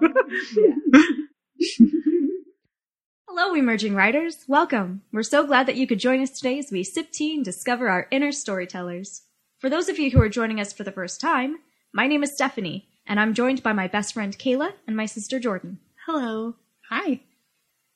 more. Hello, emerging writers. Welcome. We're so glad that you could join us today as we sip tea and discover our inner storytellers. For those of you who are joining us for the first time, my name is Stephanie, and I'm joined by my best friend Kayla and my sister Jordan. Hello. Hi.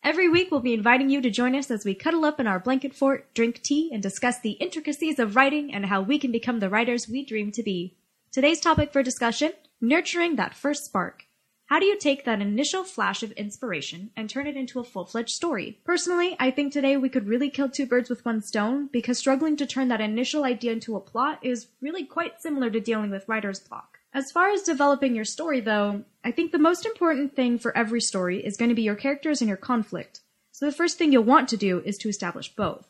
Every week, we'll be inviting you to join us as we cuddle up in our blanket fort, drink tea, and discuss the intricacies of writing and how we can become the writers we dream to be. Today's topic for discussion nurturing that first spark. How do you take that initial flash of inspiration and turn it into a full fledged story? Personally, I think today we could really kill two birds with one stone because struggling to turn that initial idea into a plot is really quite similar to dealing with writer's block. As far as developing your story, though, I think the most important thing for every story is going to be your characters and your conflict. So the first thing you'll want to do is to establish both.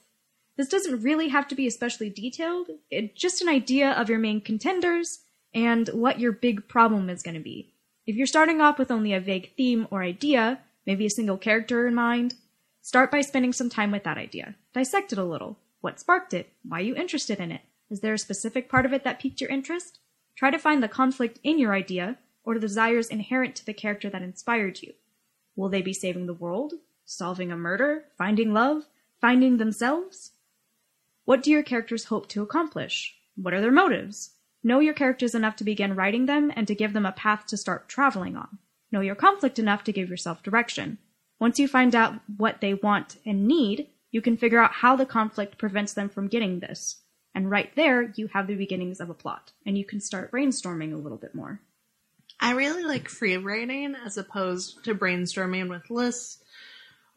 This doesn't really have to be especially detailed, it's just an idea of your main contenders and what your big problem is going to be. If you're starting off with only a vague theme or idea, maybe a single character in mind, start by spending some time with that idea. Dissect it a little. What sparked it? Why are you interested in it? Is there a specific part of it that piqued your interest? Try to find the conflict in your idea or the desires inherent to the character that inspired you. Will they be saving the world? Solving a murder? Finding love? Finding themselves? What do your characters hope to accomplish? What are their motives? Know your characters enough to begin writing them and to give them a path to start traveling on. Know your conflict enough to give yourself direction. Once you find out what they want and need, you can figure out how the conflict prevents them from getting this. And right there, you have the beginnings of a plot, and you can start brainstorming a little bit more. I really like free writing as opposed to brainstorming with lists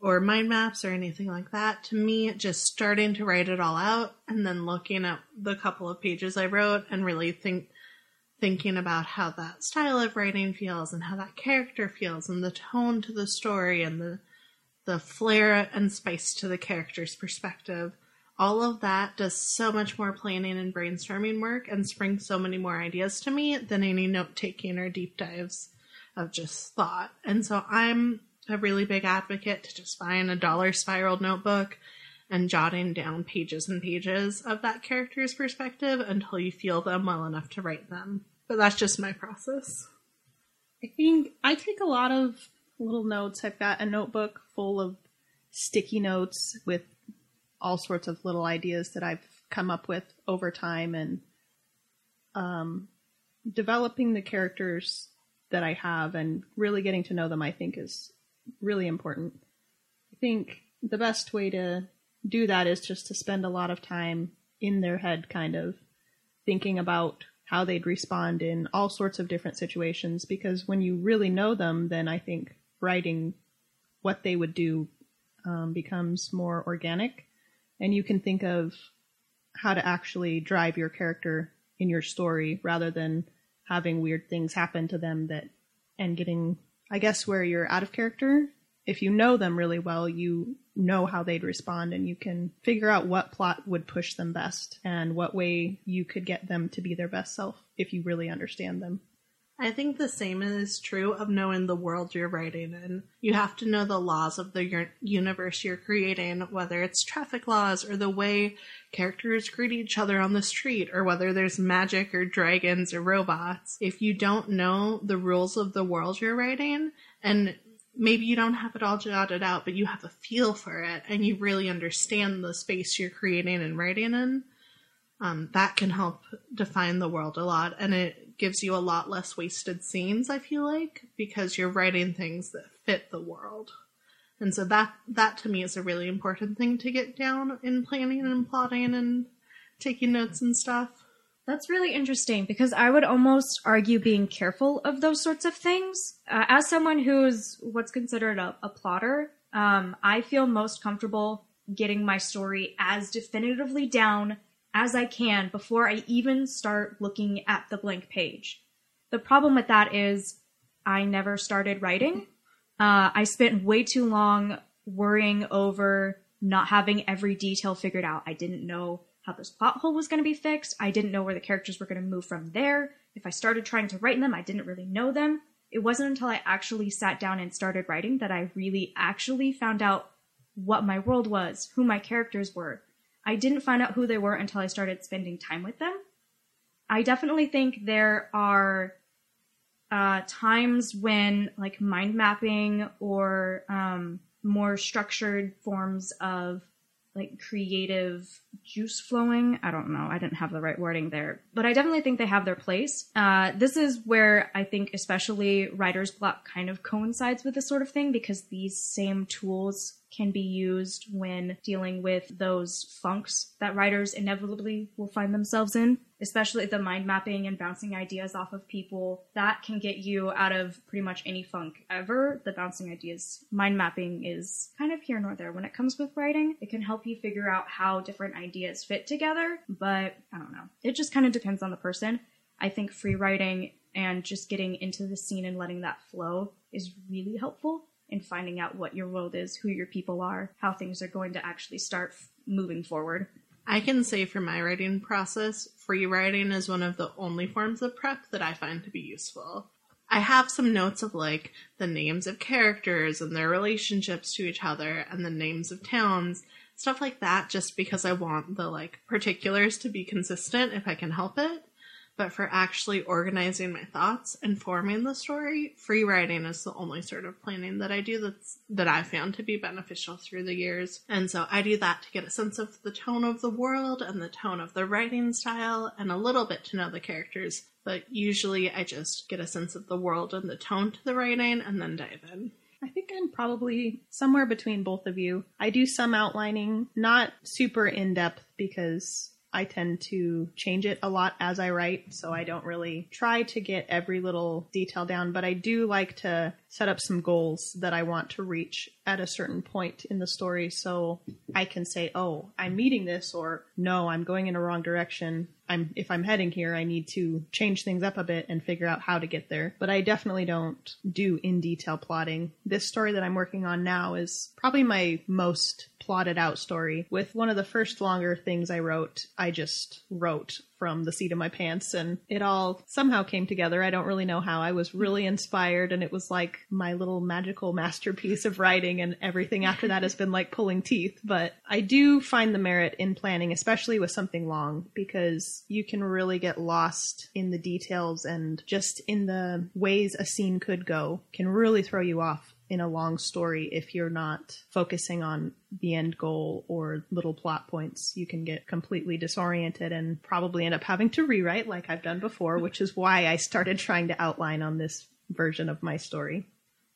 or mind maps or anything like that. To me, just starting to write it all out and then looking at the couple of pages I wrote and really think thinking about how that style of writing feels and how that character feels and the tone to the story and the the flair and spice to the character's perspective. All of that does so much more planning and brainstorming work and springs so many more ideas to me than any note taking or deep dives of just thought. And so I'm a really big advocate to just buying a dollar spiraled notebook and jotting down pages and pages of that character's perspective until you feel them well enough to write them. But that's just my process. I think I take a lot of little notes. I've got a notebook full of sticky notes with all sorts of little ideas that I've come up with over time and um, developing the characters that I have and really getting to know them, I think is really important. I think the best way to do that is just to spend a lot of time in their head, kind of thinking about how they'd respond in all sorts of different situations. Because when you really know them, then I think writing what they would do um, becomes more organic, and you can think of how to actually drive your character in your story rather than having weird things happen to them that and getting I guess where you're out of character, if you know them really well, you know how they'd respond and you can figure out what plot would push them best and what way you could get them to be their best self if you really understand them. I think the same is true of knowing the world you're writing in. You have to know the laws of the universe you're creating, whether it's traffic laws or the way characters greet each other on the street, or whether there's magic or dragons or robots. If you don't know the rules of the world you're writing, and maybe you don't have it all jotted out, but you have a feel for it and you really understand the space you're creating and writing in, um, that can help define the world a lot. And it gives you a lot less wasted scenes, I feel like, because you're writing things that fit the world. And so that that to me is a really important thing to get down in planning and plotting and taking notes and stuff. That's really interesting because I would almost argue being careful of those sorts of things. Uh, as someone who's what's considered a, a plotter, um, I feel most comfortable getting my story as definitively down as I can before I even start looking at the blank page. The problem with that is I never started writing. Uh, I spent way too long worrying over not having every detail figured out. I didn't know how this plot hole was going to be fixed. I didn't know where the characters were going to move from there. If I started trying to write them, I didn't really know them. It wasn't until I actually sat down and started writing that I really actually found out what my world was, who my characters were, I didn't find out who they were until I started spending time with them. I definitely think there are uh, times when like mind mapping or um, more structured forms of like creative juice flowing. I don't know. I didn't have the right wording there, but I definitely think they have their place. Uh, this is where I think, especially writer's block, kind of coincides with this sort of thing because these same tools can be used when dealing with those funks that writers inevitably will find themselves in, especially the mind mapping and bouncing ideas off of people. That can get you out of pretty much any funk ever. The bouncing ideas, mind mapping is kind of here nor there when it comes with writing. It can help you figure out how different ideas fit together, but I don't know. It just kind of depends on the person. I think free writing and just getting into the scene and letting that flow is really helpful in finding out what your world is, who your people are, how things are going to actually start f- moving forward. I can say for my writing process, free writing is one of the only forms of prep that I find to be useful. I have some notes of like the names of characters and their relationships to each other and the names of towns, stuff like that, just because I want the like particulars to be consistent if I can help it but for actually organizing my thoughts and forming the story, free writing is the only sort of planning that I do that's that I found to be beneficial through the years. And so I do that to get a sense of the tone of the world and the tone of the writing style and a little bit to know the characters. But usually I just get a sense of the world and the tone to the writing and then dive in. I think I'm probably somewhere between both of you. I do some outlining, not super in depth because I tend to change it a lot as I write, so I don't really try to get every little detail down, but I do like to set up some goals that I want to reach at a certain point in the story so I can say, "Oh, I'm meeting this," or "No, I'm going in a wrong direction. I'm if I'm heading here, I need to change things up a bit and figure out how to get there." But I definitely don't do in detail plotting. This story that I'm working on now is probably my most plotted out story. With one of the first longer things I wrote, I just wrote from the seat of my pants and it all somehow came together. I don't really know how. I was really inspired and it was like my little magical masterpiece of writing and everything after that has been like pulling teeth. But I do find the merit in planning, especially with something long, because you can really get lost in the details and just in the ways a scene could go can really throw you off in a long story if you're not focusing on the end goal or little plot points. You can get completely disoriented and probably end up having to rewrite like I've done before, which is why I started trying to outline on this version of my story.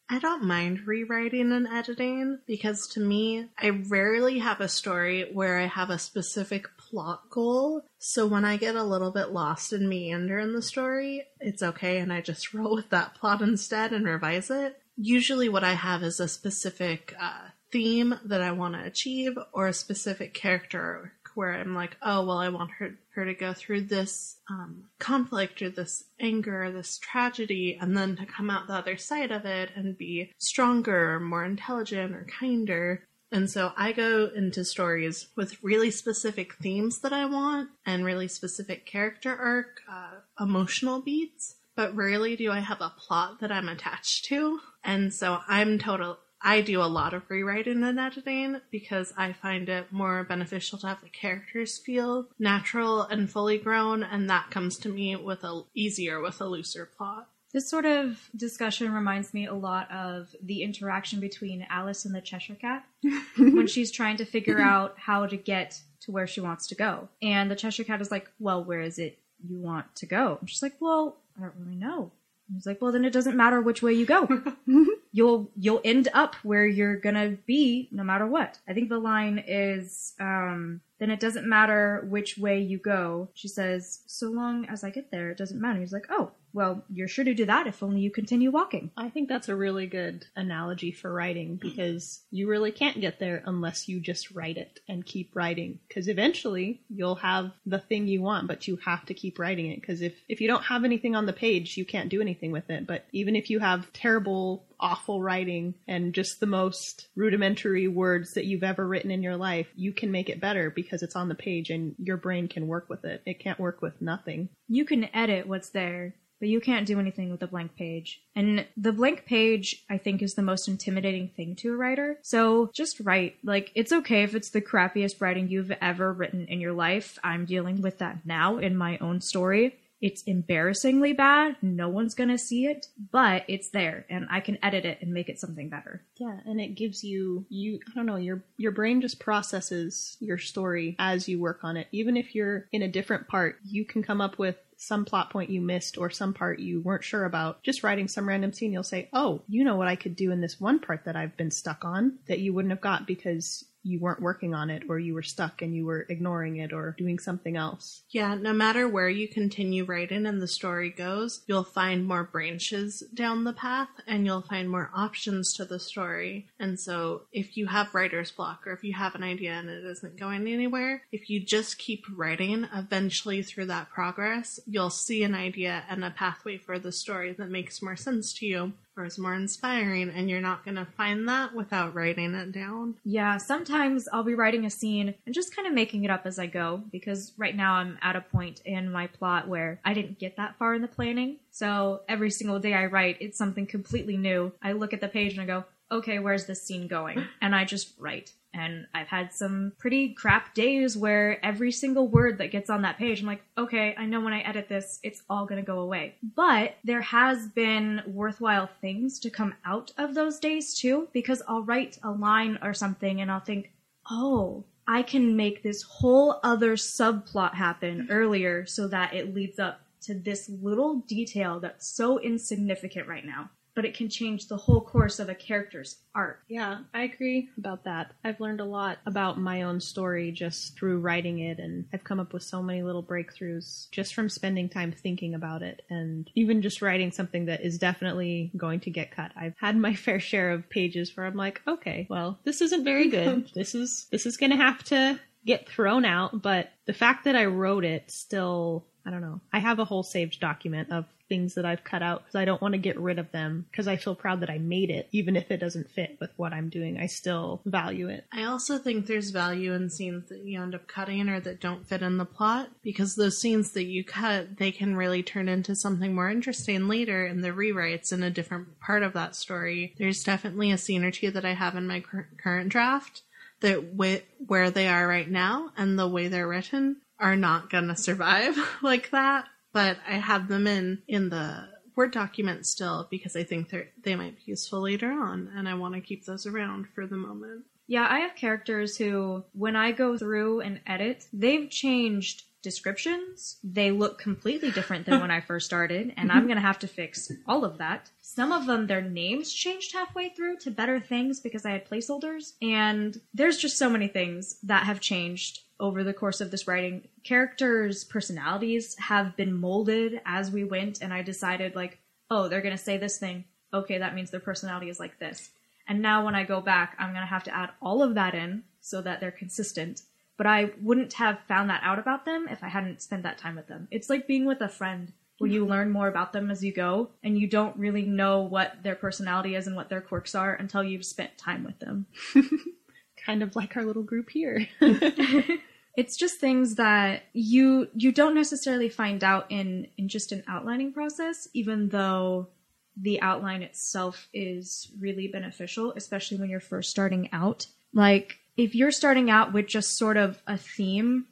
I don't mind rewriting and editing because to me, I rarely have a story where I have a specific plot goal. So when I get a little bit lost and meander in the story, it's okay and I just roll with that plot instead and revise it usually what I have is a specific uh, theme that I want to achieve or a specific character where I'm like, oh, well, I want her, her to go through this um, conflict or this anger or this tragedy and then to come out the other side of it and be stronger, or more intelligent, or kinder. And so I go into stories with really specific themes that I want and really specific character arc, uh, emotional beats but rarely do I have a plot that I'm attached to. And so I'm total I do a lot of rewriting and editing because I find it more beneficial to have the characters feel natural and fully grown, and that comes to me with a easier with a looser plot. This sort of discussion reminds me a lot of the interaction between Alice and the Cheshire Cat when she's trying to figure out how to get to where she wants to go. And the Cheshire Cat is like, Well, where is it you want to go? And she's like, Well, I don't really know. And he's like, well, then it doesn't matter which way you go. you'll you'll end up where you're gonna be no matter what. I think the line is, um, then it doesn't matter which way you go. She says, so long as I get there, it doesn't matter. He's like, oh, well, you're sure to do that if only you continue walking. I think that's a really good analogy for writing because you really can't get there unless you just write it and keep writing. Because eventually you'll have the thing you want, but you have to keep writing it. Because if, if you don't have anything on the page, you can't do anything with it. But even if you have terrible awful writing and just the most rudimentary words that you've ever written in your life, you can make it better because it's on the page and your brain can work with it. It can't work with nothing. You can edit what's there, but you can't do anything with a blank page. And the blank page, I think, is the most intimidating thing to a writer. So just write. Like, it's okay if it's the crappiest writing you've ever written in your life. I'm dealing with that now in my own story It's embarrassingly bad. No one's going to see it, but it's there and I can edit it and make it something better. Yeah, and it gives you you I don't know, your your brain just processes your story as you work on it. Even if you're in a different part, you can come up with some plot point you missed or some part you weren't sure about. Just writing some random scene, you'll say, "Oh, you know what I could do in this one part that I've been stuck on that you wouldn't have got because you weren't working on it or you were stuck and you were ignoring it or doing something else." Yeah, no matter where you continue writing and the story goes, you'll find more branches down the path and you'll find more options to the story. And so, if you have writer's block or if you have an idea and it isn't going anywhere, if you just keep writing, eventually through that progress, you'll see an idea and a pathway for the story that makes more sense to you or is more inspiring, and you're not going to find that without writing it down. Yeah, sometimes I'll be writing a scene and just kind of making it up as I go because right now I'm at a point in my plot where I didn't get that far in the planning. So every single day I write, it's something completely new. I look at the page and I go, okay, where's this scene going? And I just write. And I've had some pretty crap days where every single word that gets on that page, I'm like, okay, I know when I edit this, it's all gonna go away. But there has been worthwhile things to come out of those days too, because I'll write a line or something and I'll think, oh, I can make this whole other subplot happen mm-hmm. earlier so that it leads up to this little detail that's so insignificant right now but it can change the whole course of a character's arc. Yeah, I agree about that. I've learned a lot about my own story just through writing it, and I've come up with so many little breakthroughs just from spending time thinking about it, and even just writing something that is definitely going to get cut. I've had my fair share of pages where I'm like, okay, well, this isn't very good. this is this is going to have to get thrown out, but the fact that I wrote it still I don't know. I have a whole saved document of things that I've cut out because I don't want to get rid of them because I feel proud that I made it, even if it doesn't fit with what I'm doing. I still value it. I also think there's value in scenes that you end up cutting or that don't fit in the plot because those scenes that you cut, they can really turn into something more interesting later in the rewrites in a different part of that story. There's definitely a scene or two that I have in my cur- current draft that where they are right now and the way they're written are not gonna survive like that. But I have them in in the Word document still because I think they they might be useful later on, and I want to keep those around for the moment. Yeah, I have characters who, when I go through and edit, they've changed descriptions. They look completely different than when I first started, and I'm going to have to fix all of that. Some of them, their names changed halfway through to better things because I had placeholders, and there's just so many things that have changed over the course of this writing. Characters' personalities have been molded as we went, and I decided, like, oh, they're going to say this thing. Okay, that means their personality is like this. And now when I go back, I'm going to have to add all of that in so that they're consistent. But I wouldn't have found that out about them if I hadn't spent that time with them. It's like being with a friend where you learn more about them as you go and you don't really know what their personality is and what their quirks are until you've spent time with them. kind of like our little group here. it's just things that you you don't necessarily find out in in just an outlining process even though the outline itself is really beneficial especially when you're first starting out. Like if you're starting out with just sort of a theme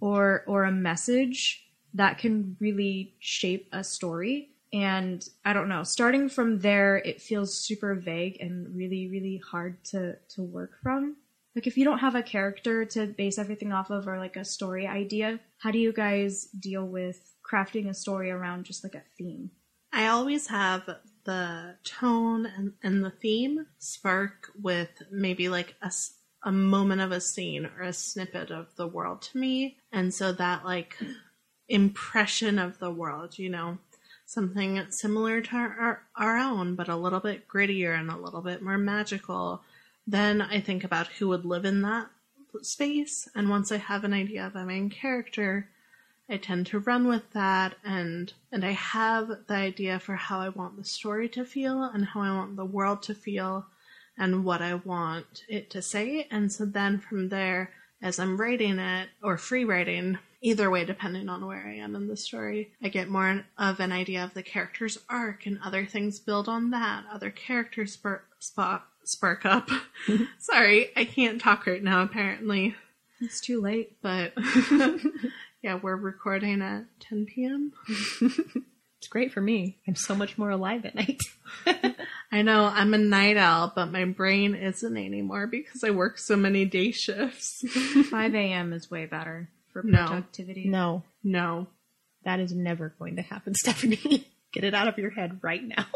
or or a message that can really shape a story. And i don't know starting from there it feels super vague and really really hard to to work from like if you don't have a character to base everything off of or like a story idea how do you guys deal with crafting a story around just like a theme I always have the tone and, and the theme spark with maybe like a, a moment of a scene or a snippet of the world to me. And so that like impression of the world, you know, something similar to our, our, our own, but a little bit grittier and a little bit more magical. Then I think about who would live in that space. And once I have an idea of a main character, I tend to run with that and and I have the idea for how I want the story to feel and how I want the world to feel and what I want it to say and so then from there as I'm writing it or free writing either way depending on where I am in the story I get more of an idea of the character's arc and other things build on that other characters spark spark, up sorry I can't talk right now apparently it's too late but Yeah, we're recording at 10 p.m. It's great for me. I'm so much more alive at night. I know I'm a night owl, but my brain isn't anymore because I work so many day shifts. 5 a.m. is way better for No. productivity. no, no. that is never going to happen, Stephanie. Get it out of your head right now.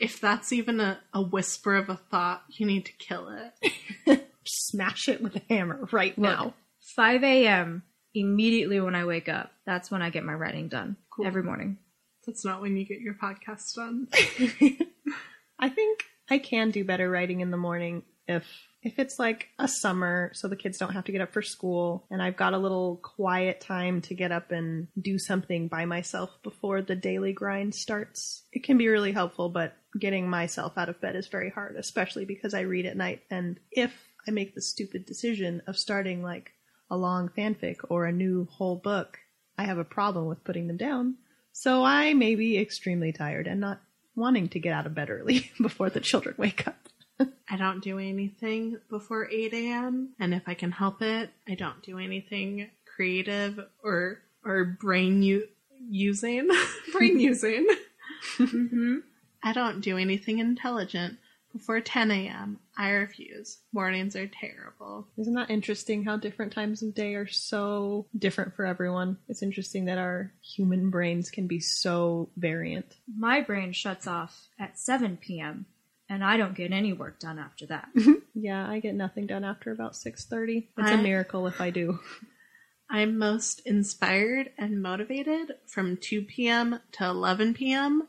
If that's even a, a whisper of a thought, you need to kill it. Smash it with a hammer right Look, now. 5 a.m. immediately when I wake up. That's when I get my writing done Cool. every morning. That's not when you get your podcast done. I think I can do better writing in the morning if if it's like a summer so the kids don't have to get up for school and I've got a little quiet time to get up and do something by myself before the daily grind starts. It can be really helpful, but getting myself out of bed is very hard, especially because I read at night and if I make the stupid decision of starting like a long fanfic or a new whole book, I have a problem with putting them down. So I may be extremely tired and not wanting to get out of bed early before the children wake up. I don't do anything before 8 a.m. And if I can help it, I don't do anything creative or or brain u- using. brain using. Mm-hmm. I don't do anything intelligent before 10 a.m. I refuse. Mornings are terrible. Isn't that interesting how different times of day are so different for everyone? It's interesting that our human brains can be so variant. My brain shuts off at 7 p.m. and I don't get any work done after that. Yeah, I get nothing done after about 6:30. It's a I- miracle if I do. I'm most inspired and motivated from 2 p.m. to 11 p.m.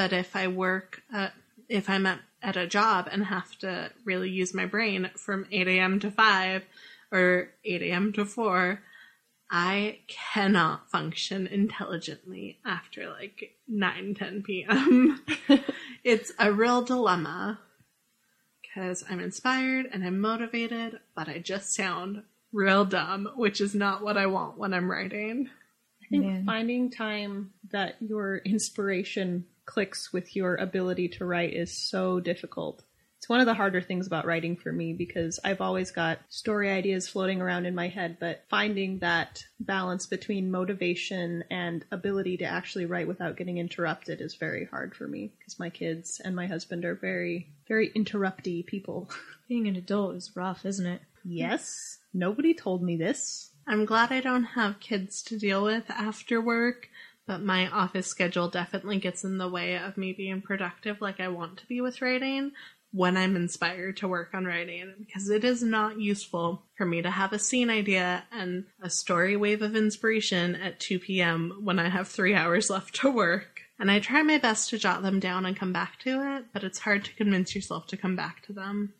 But if I work, uh, if I'm at, at a job and have to really use my brain from 8 a.m. to 5 or 8 a.m. to 4, I cannot function intelligently after like 9, 10 p.m. it's a real dilemma because I'm inspired and I'm motivated, but I just sound real dumb, which is not what I want when I'm writing. I think Man. finding time that your inspiration clicks with your ability to write is so difficult. It's one of the harder things about writing for me because I've always got story ideas floating around in my head, but finding that balance between motivation and ability to actually write without getting interrupted is very hard for me because my kids and my husband are very, very interrupty people. Being an adult is rough, isn't it? yes, nobody told me this. I'm glad I don't have kids to deal with after work, but my office schedule definitely gets in the way of me being productive like I want to be with writing when I'm inspired to work on writing because it is not useful for me to have a scene idea and a story wave of inspiration at 2 p.m. when I have three hours left to work. And I try my best to jot them down and come back to it, but it's hard to convince yourself to come back to them.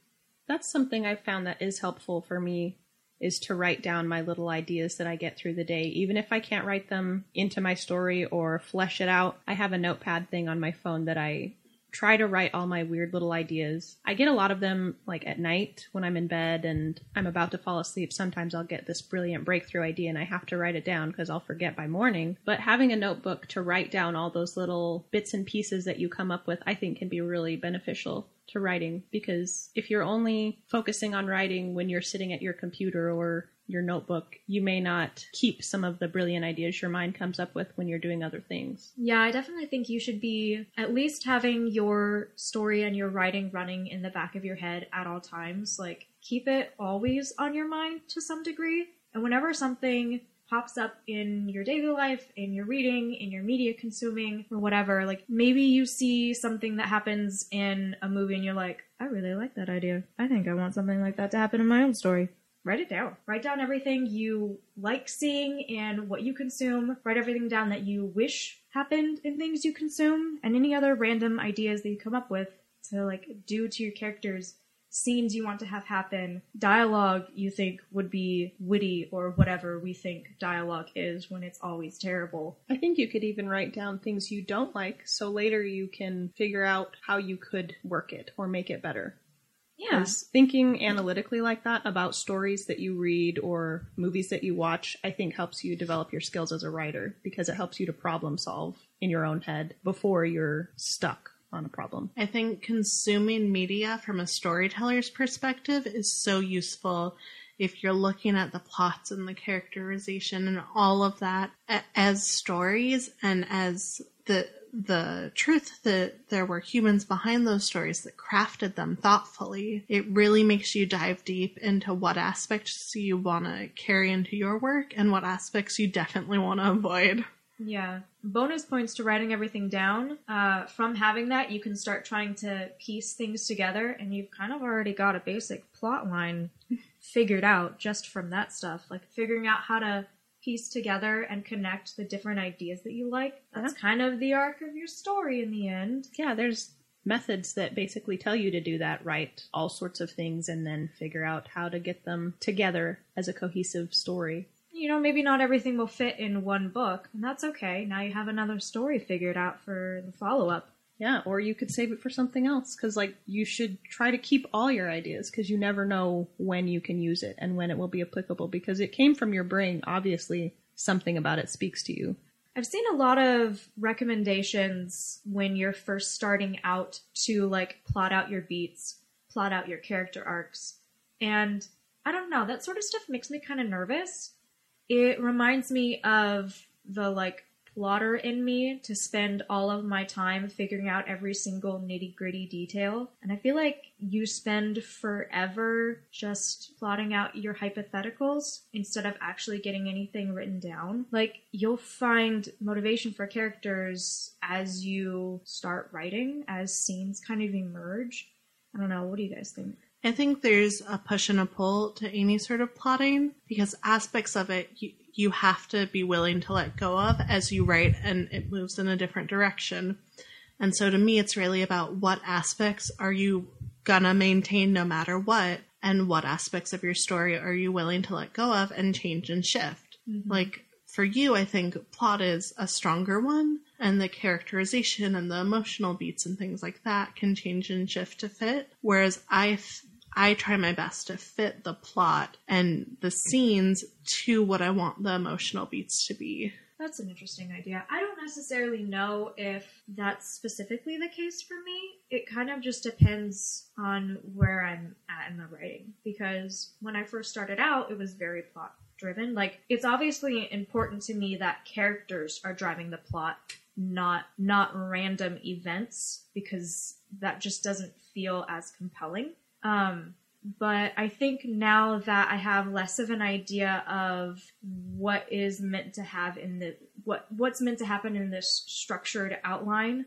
That's something I've found that is helpful for me is to write down my little ideas that I get through the day. Even if I can't write them into my story or flesh it out, I have a notepad thing on my phone that I try to write all my weird little ideas. I get a lot of them like at night when I'm in bed and I'm about to fall asleep. Sometimes I'll get this brilliant breakthrough idea and I have to write it down because I'll forget by morning. But having a notebook to write down all those little bits and pieces that you come up with, I think can be really beneficial to writing because if you're only focusing on writing when you're sitting at your computer or your notebook, you may not keep some of the brilliant ideas your mind comes up with when you're doing other things. Yeah, I definitely think you should be at least having your story and your writing running in the back of your head at all times. Like, keep it always on your mind to some degree. And whenever something pops up in your daily life, in your reading, in your media consuming, or whatever, like maybe you see something that happens in a movie and you're like, I really like that idea. I think I want something like that to happen in my own story write it down. Write down everything you like seeing and what you consume. Write everything down that you wish happened in things you consume and any other random ideas that you come up with to like do to your characters. Scenes you want to have happen, dialogue you think would be witty or whatever we think dialogue is when it's always terrible. I think you could even write down things you don't like so later you can figure out how you could work it or make it better. Yeah. Thinking analytically like that about stories that you read or movies that you watch, I think helps you develop your skills as a writer because it helps you to problem solve in your own head before you're stuck on a problem. I think consuming media from a storyteller's perspective is so useful if you're looking at the plots and the characterization and all of that as stories and as the the truth that there were humans behind those stories that crafted them thoughtfully, it really makes you dive deep into what aspects you want to carry into your work and what aspects you definitely want to avoid. Yeah. Bonus points to writing everything down. Uh, from having that, you can start trying to piece things together, and you've kind of already got a basic plot line figured out just from that stuff. Like figuring out how to piece together and connect the different ideas that you like. That's kind of the arc of your story in the end. Yeah, there's methods that basically tell you to do that, write all sorts of things, and then figure out how to get them together as a cohesive story. You know, maybe not everything will fit in one book, and that's okay. Now you have another story figured out for the follow up. Yeah, or you could save it for something else because, like, you should try to keep all your ideas because you never know when you can use it and when it will be applicable because it came from your brain. Obviously, something about it speaks to you. I've seen a lot of recommendations when you're first starting out to like plot out your beats, plot out your character arcs. And I don't know, that sort of stuff makes me kind of nervous. It reminds me of the like plotter in me to spend all of my time figuring out every single nitty gritty detail. And I feel like you spend forever just plotting out your hypotheticals instead of actually getting anything written down. Like, you'll find motivation for characters as you start writing, as scenes kind of emerge. I don't know, what do you guys think? I think there's a push and a pull to any sort of plotting because aspects of it you, you have to be willing to let go of as you write and it moves in a different direction. And so to me, it's really about what aspects are you gonna maintain no matter what, and what aspects of your story are you willing to let go of and change and shift. Mm-hmm. Like for you, I think plot is a stronger one, and the characterization and the emotional beats and things like that can change and shift to fit. Whereas I, f- I try my best to fit the plot and the scenes to what I want the emotional beats to be. That's an interesting idea. I don't necessarily know if that's specifically the case for me. It kind of just depends on where I'm at in the writing. Because when I first started out, it was very plot driven. Like, it's obviously important to me that characters are driving the plot, not not random events, because that just doesn't feel as compelling. Um, but I think now that I have less of an idea of what is meant to have in the what what's meant to happen in this structured outline,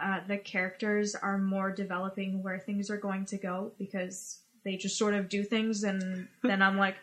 uh, the characters are more developing where things are going to go because they just sort of do things, and then I'm like,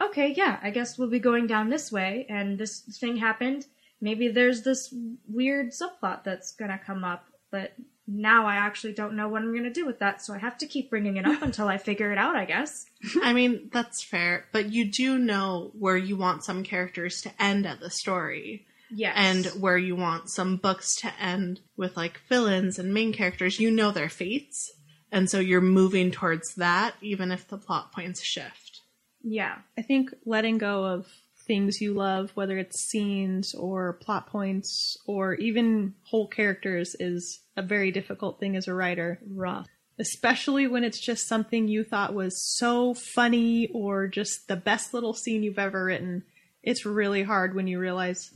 okay, yeah, I guess we'll be going down this way, and this thing happened. Maybe there's this weird subplot that's gonna come up, but now I actually don't know what I'm gonna do with that, so I have to keep bringing it up until I figure it out, I guess. I mean, that's fair, but you do know where you want some characters to end at the story. Yes. and where you want some books to end with like villains and main characters, you know their fates. And so you're moving towards that, even if the plot points shift. yeah. I think letting go of things you love, whether it's scenes or plot points or even whole characters, is a very difficult thing as a writer. Rough. Especially when it's just something you thought was so funny or just the best little scene you've ever written. It's really hard when you realize,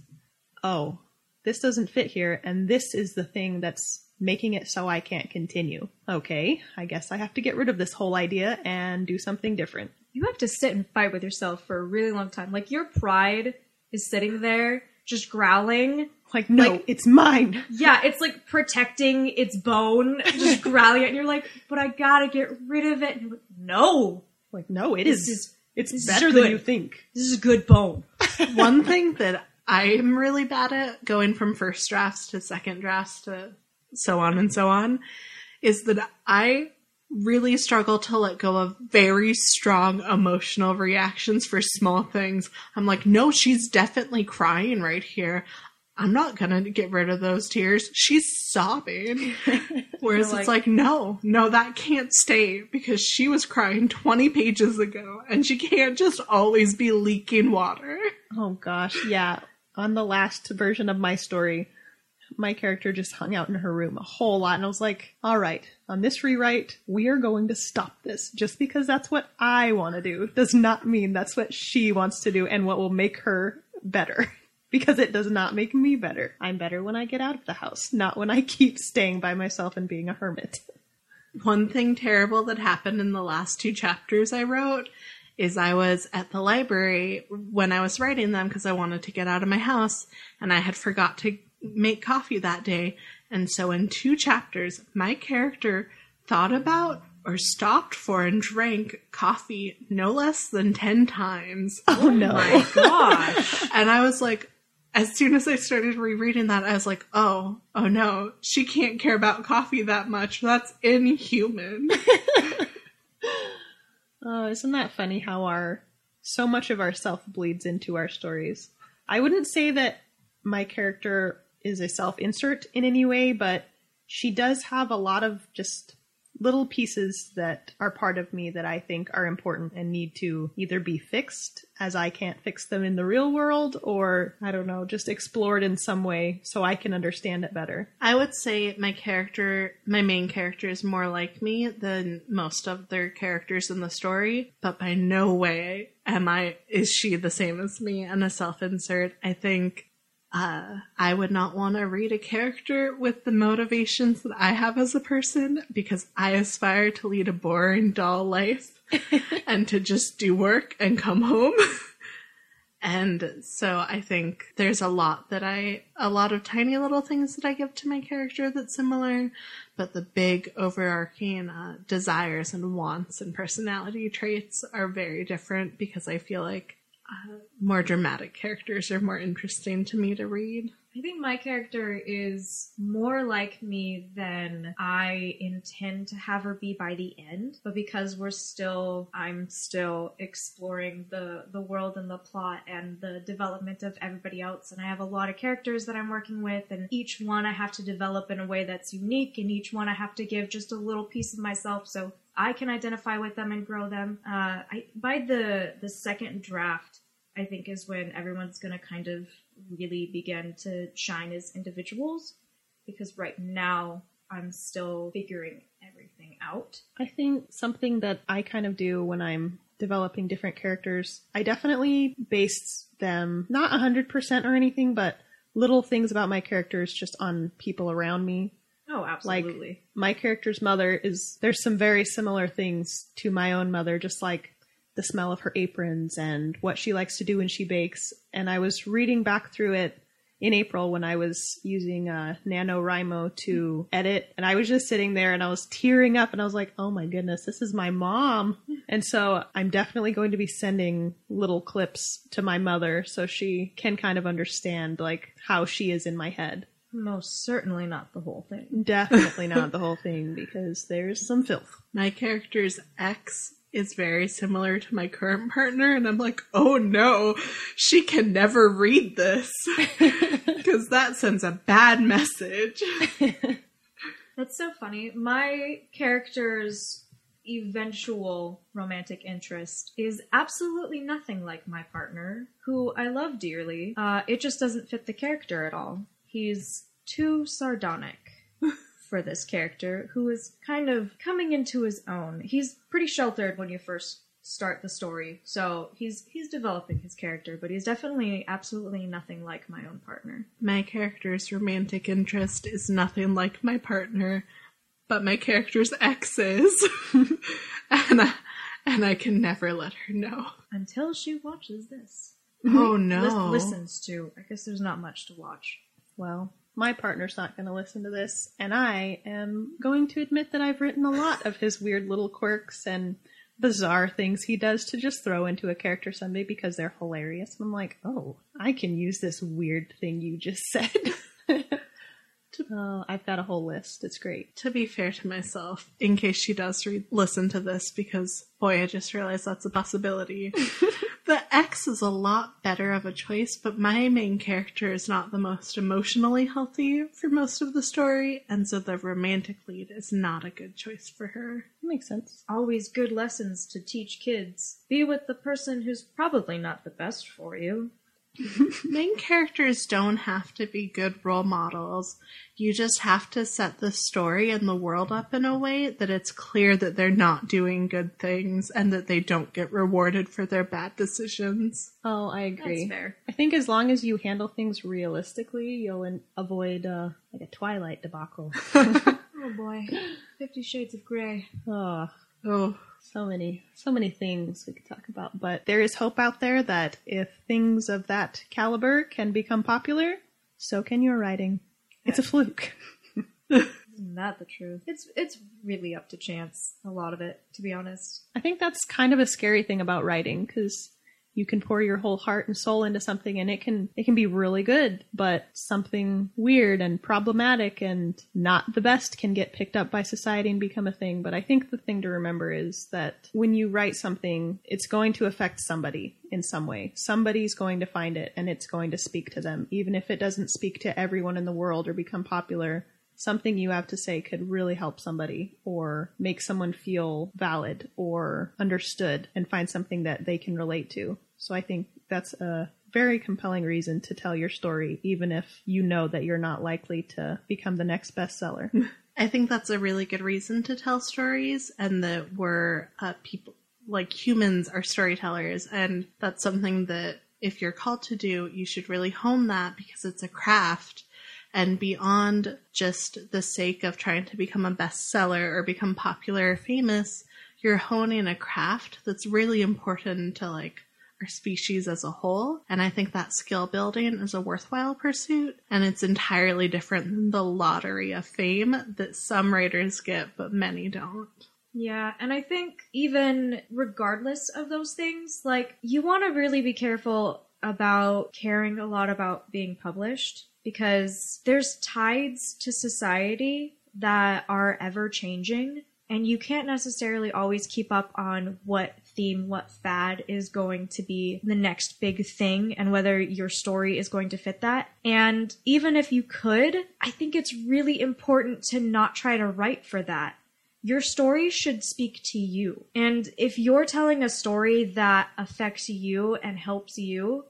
oh, this doesn't fit here, and this is the thing that's making it so I can't continue. Okay, I guess I have to get rid of this whole idea and do something different. You have to sit and fight with yourself for a really long time. Like your pride is sitting there just growling. Like, no, Like- it's mine. Yeah, it's like protecting its bone, just growling it, and you're like, but I gotta get rid of it. And like, no, Like, no, it This is. is- it's better than you think. this is a good bone. One thing that I'm really bad at, going from first drafts to second drafts to so on and so on, is that I really struggle to let go of very strong emotional reactions for small things. I'm like, no, she's definitely crying right here. I'm not gonna get rid of those tears. She's sobbing. Whereas You're it's like- like, no, no, that can't stay because she was crying 20 pages ago and she can't just always be leaking water. Oh gosh, yeah. On the last version of my story, my character just hung out in her room a whole lot. And I was like, all right, on this rewrite, we are going to stop this. Just because that's what I want to do does not mean that's what she wants to do and what will make her better. because it does not make me better. I'm better when I get out of the house, not when I keep staying by myself and being a hermit. One thing terrible that happened in the last two chapters I wrote is I was at the library when I was writing them because I wanted to get out of my house and I had forgot to make coffee that day. And so in two chapters, my character thought about or stopped for and drank coffee no less than 10 times. Oh, oh no. My gosh. And I was like, as soon as I started rereading that, I was like, oh, oh no, she can't care about coffee that much. That's inhuman. Oh, isn't that funny how our so much of our self bleeds into our stories? I wouldn't say that my character is a self insert in any way, but she does have a lot of just little pieces that are part of me that I think are important and need to either be fixed as I can't fix them in the real world or I don't know, just explored in some way so I can understand it better. I would say my character, my main character, is more like me than most of their characters in the story, but by no way am I, is she the same as me and a self insert. I think uh, I would not want to read a character with the motivations that I have as a person because I aspire to lead a boring, dull life and to just do work and come home. and so I think there's a lot that I, a lot of tiny little things that I give to my character that's similar, but the big overarching uh, desires and wants and personality traits are very different because I feel like uh, more dramatic characters are more interesting to me to read. I think my character is more like me than I intend to have her be by the end. But because we're still, I'm still exploring the, the world and the plot and the development of everybody else. And I have a lot of characters that I'm working with and each one I have to develop in a way that's unique and each one I have to give just a little piece of myself. So I can identify with them and grow them. Uh, I, by the, the second draft, I think is when everyone's going to kind of really begin to shine as individuals because right now I'm still figuring everything out. I think something that I kind of do when I'm developing different characters, I definitely base them not 100% or anything, but little things about my characters just on people around me. Oh, absolutely. Like my character's mother is there's some very similar things to my own mother, just like the smell of her aprons and what she likes to do when she bakes. And I was reading back through it in April when I was using uh, NaNoWriMo to edit, and I was just sitting there and I was tearing up, and I was like, "Oh my goodness, this is my mom!" And so I'm definitely going to be sending little clips to my mother so she can kind of understand like how she is in my head. Most certainly not the whole thing. Definitely not the whole thing because there's some filth. My character's ex is very similar to my current partner, and I'm like, oh no, she can never read this because that sends a bad message. That's so funny. My character's eventual romantic interest is absolutely nothing like my partner, who I love dearly. Uh, it just doesn't fit the character at all. He's too sardonic for this character, who is kind of coming into his own. He's pretty sheltered when you first start the story, so he's he's developing his character, but he's definitely absolutely nothing like my own partner. My character's romantic interest is nothing like my partner, but my character's ex is. and I, and I can never let her know. Until she watches this. Oh no. Lis- listens to. I guess there's not much to watch. Well, my partner's not going to listen to this, and I am going to admit that I've written a lot of his weird little quirks and bizarre things he does to just throw into a character someday because they're hilarious. And I'm like, oh, I can use this weird thing you just said. oh, I've got a whole list. It's great. to be fair to myself, in case she does re- listen to this, because boy, I just realized that's a possibility. the X is a lot better of a choice, but my main character is not the most emotionally healthy for most of the story, and so the romantic lead is not a good choice for her. makes sense. Always good lessons to teach kids. Be with the person who's probably not the best for you. Main characters don't have to be good role models. You just have to set the story and the world up in a way that it's clear that they're not doing good things and that they don't get rewarded for their bad decisions. Oh, I agree. That's fair. I think as long as you handle things realistically, you'll in- avoid uh, like a Twilight debacle. Oh boy. Fifty Shades of Grey. oh, Oh, so many, so many things we could talk about. But there is hope out there that if things of that caliber can become popular, so can your writing. It's a fluke. Isn't that the truth? It's it's really up to chance. A lot of it, to be honest. I think that's kind of a scary thing about writing because you can pour your whole heart and soul into something and it can it can be really good, but something weird and problematic and not the best can get picked up by society and become a thing. But I think the thing to remember is that when you write something, it's going to affect somebody in some way. Somebody's going to find it and it's going to speak to them, even if it doesn't speak to everyone in the world or become popular something you have to say could really help somebody or make someone feel valid or understood and find something that they can relate to. So I think that's a very compelling reason to tell your story, even if you know that you're not likely to become the next bestseller. I think that's a really good reason to tell stories and that we're uh, people, like humans are storytellers. And that's something that if you're called to do, you should really hone that because it's a craft and beyond just the sake of trying to become a bestseller or become popular or famous, you're honing a craft that's really important to like our species as a whole. And I think that skill building is a worthwhile pursuit. And it's entirely different than the lottery of fame that some writers get, but many don't. Yeah, and I think even regardless of those things, like you want to really be careful about caring a lot about being published because there's tides to society that are ever changing and you can't necessarily always keep up on what theme, what fad is going to be the next big thing and whether your story is going to fit that. And even if you could, I think it's really important to not try to write for that. Your story should speak to you. And if you're telling a story that affects you and helps you,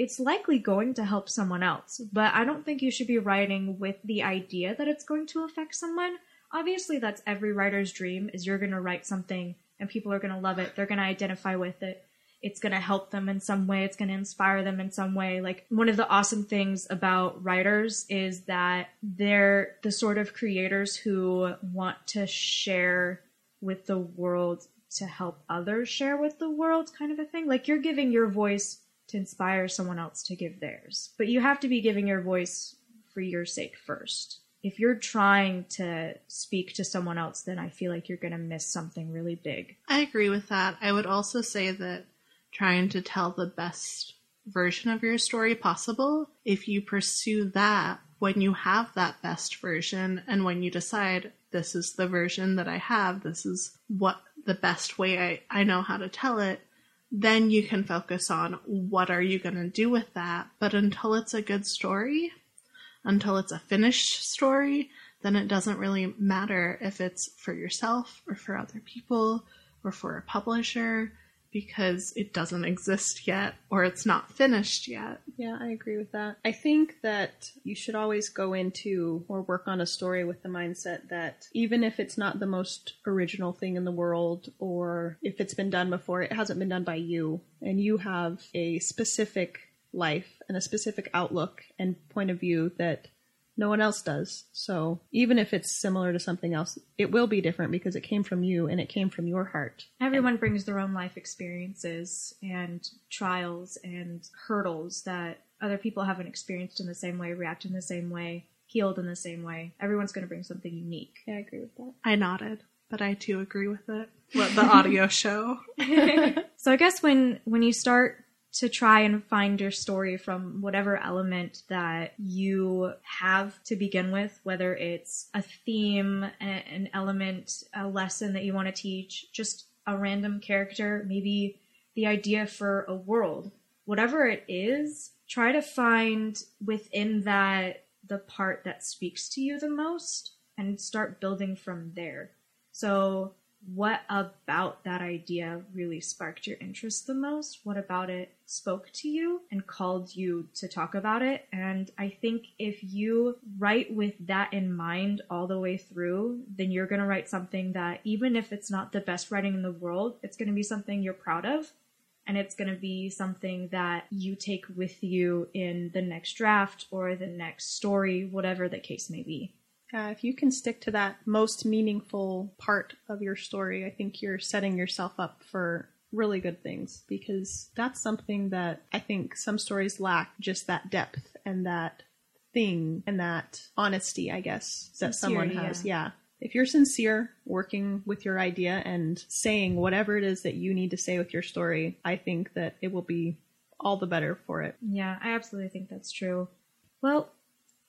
it's likely going to help someone else. But I don't think you should be writing with the idea that it's going to affect someone. Obviously, that's every writer's dream is you're going to write something and people are going to love it. They're going to identify with it. It's going to help them in some way. It's going to inspire them in some way. Like one of the awesome things about writers is that they're the sort of creators who want to share with the world to help others share with the world kind of a thing. Like you're giving your voice to inspire someone else to give theirs. But you have to be giving your voice for your sake first. If you're trying to speak to someone else, then I feel like you're going to miss something really big. I agree with that. I would also say that trying to tell the best version of your story possible, if you pursue that when you have that best version and when you decide this is the version that I have, this is what the best way I, I know how to tell it, then you can focus on what are you going to do with that. But until it's a good story, until it's a finished story, then it doesn't really matter if it's for yourself or for other people or for a publisher because it doesn't exist yet or it's not finished yet. Yeah, I agree with that. I think that you should always go into or work on a story with the mindset that even if it's not the most original thing in the world or if it's been done before, it hasn't been done by you and you have a specific life and a specific outlook and point of view that no one else does. So even if it's similar to something else, it will be different because it came from you and it came from your heart. Everyone brings their own life experiences and trials and hurdles that other people haven't experienced in the same way, react in the same way, healed in the same way. Everyone's going to bring something unique. Yeah, I agree with that. I nodded, but I too agree with it. What the audio show. So I guess when when you start to try and find your story from whatever element that you have to begin with, whether it's a theme, an element, a lesson that you want to teach, just a random character, maybe the idea for a world, whatever it is, try to find within that the part that speaks to you the most and start building from there. So what about that idea really sparked your interest the most? What about it spoke to you and called you to talk about it? And I think if you write with that in mind all the way through, then you're going to write something that even if it's not the best writing in the world, it's going to be something you're proud of. And it's going to be something that you take with you in the next draft or the next story, whatever the case may be. Yeah, if you can stick to that most meaningful part of your story, I think you're setting yourself up for really good things because that's something that I think some stories lack just that depth and that thing and that honesty, I guess, that someone Sincerity, has. Yeah. If you're sincere working with your idea and saying whatever it is that you need to say with your story, I think that it will be all the better for it. Yeah, I absolutely think that's true. Well,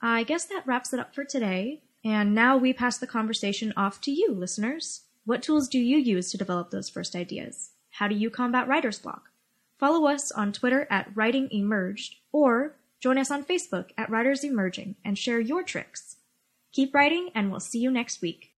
I guess that wraps it up for today. And now we pass the conversation off to you, listeners. What tools do you use to develop those first ideas? How do you combat writer's block? Follow us on Twitter at Writing Emerged or join us on Facebook at Writers Emerging and share your tricks. Keep writing, and we'll see you next week.